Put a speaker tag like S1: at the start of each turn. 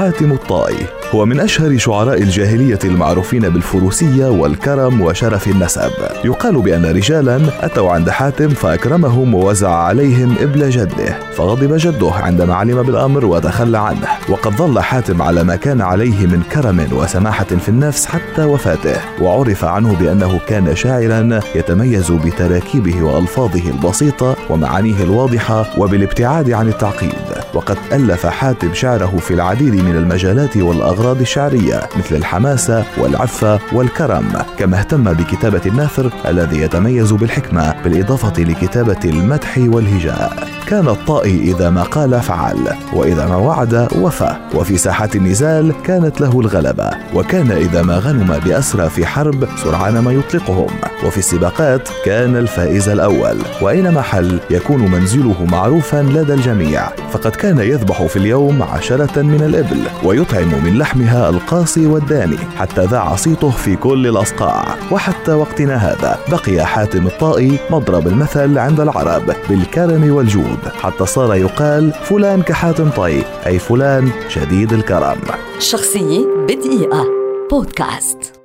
S1: حاتم الطائي هو من أشهر شعراء الجاهلية المعروفين بالفروسية والكرم وشرف النسب. يقال بأن رجالا أتوا عند حاتم فأكرمهم ووزع عليهم إبل جده فغضب جده عندما علم بالأمر وتخلى عنه. وقد ظل حاتم على ما كان عليه من كرم وسماحة في النفس حتى وفاته وعرف عنه بأنه كان شاعرا يتميز بتراكيبه وألفاظه البسيطة ومعانيه الواضحة وبالابتعاد عن التعقيد. وقد ألف حاتم شعره في العديد من المجالات والأغراض الشعرية مثل الحماسة والعفة والكرم. كما اهتم بكتابة النثر الذي يتميز بالحكمة بالإضافة لكتابة المدح والهجاء. كان الطائي إذا ما قال فعل وإذا ما وعد وفى. وفي ساحات النزال كانت له الغلبة. وكان إذا ما غنم بأسرى في حرب سرعان ما يطلقهم. وفي السباقات كان الفائز الأول. وأينما حل يكون منزله معروفا لدى الجميع. فقد كان يذبح في اليوم عشرة من الإبل ويطعم من لحمها القاصي والداني حتى ذاع صيته في كل الأصقاع. وحتى وقتنا هذا بقي حاتم الطائي مضرب المثل عند العرب بالكرم والجود حتى صار يقال فلان كحاتم طائي أي فلان شديد الكرم.
S2: شخصية بدقيقة. بودكاست.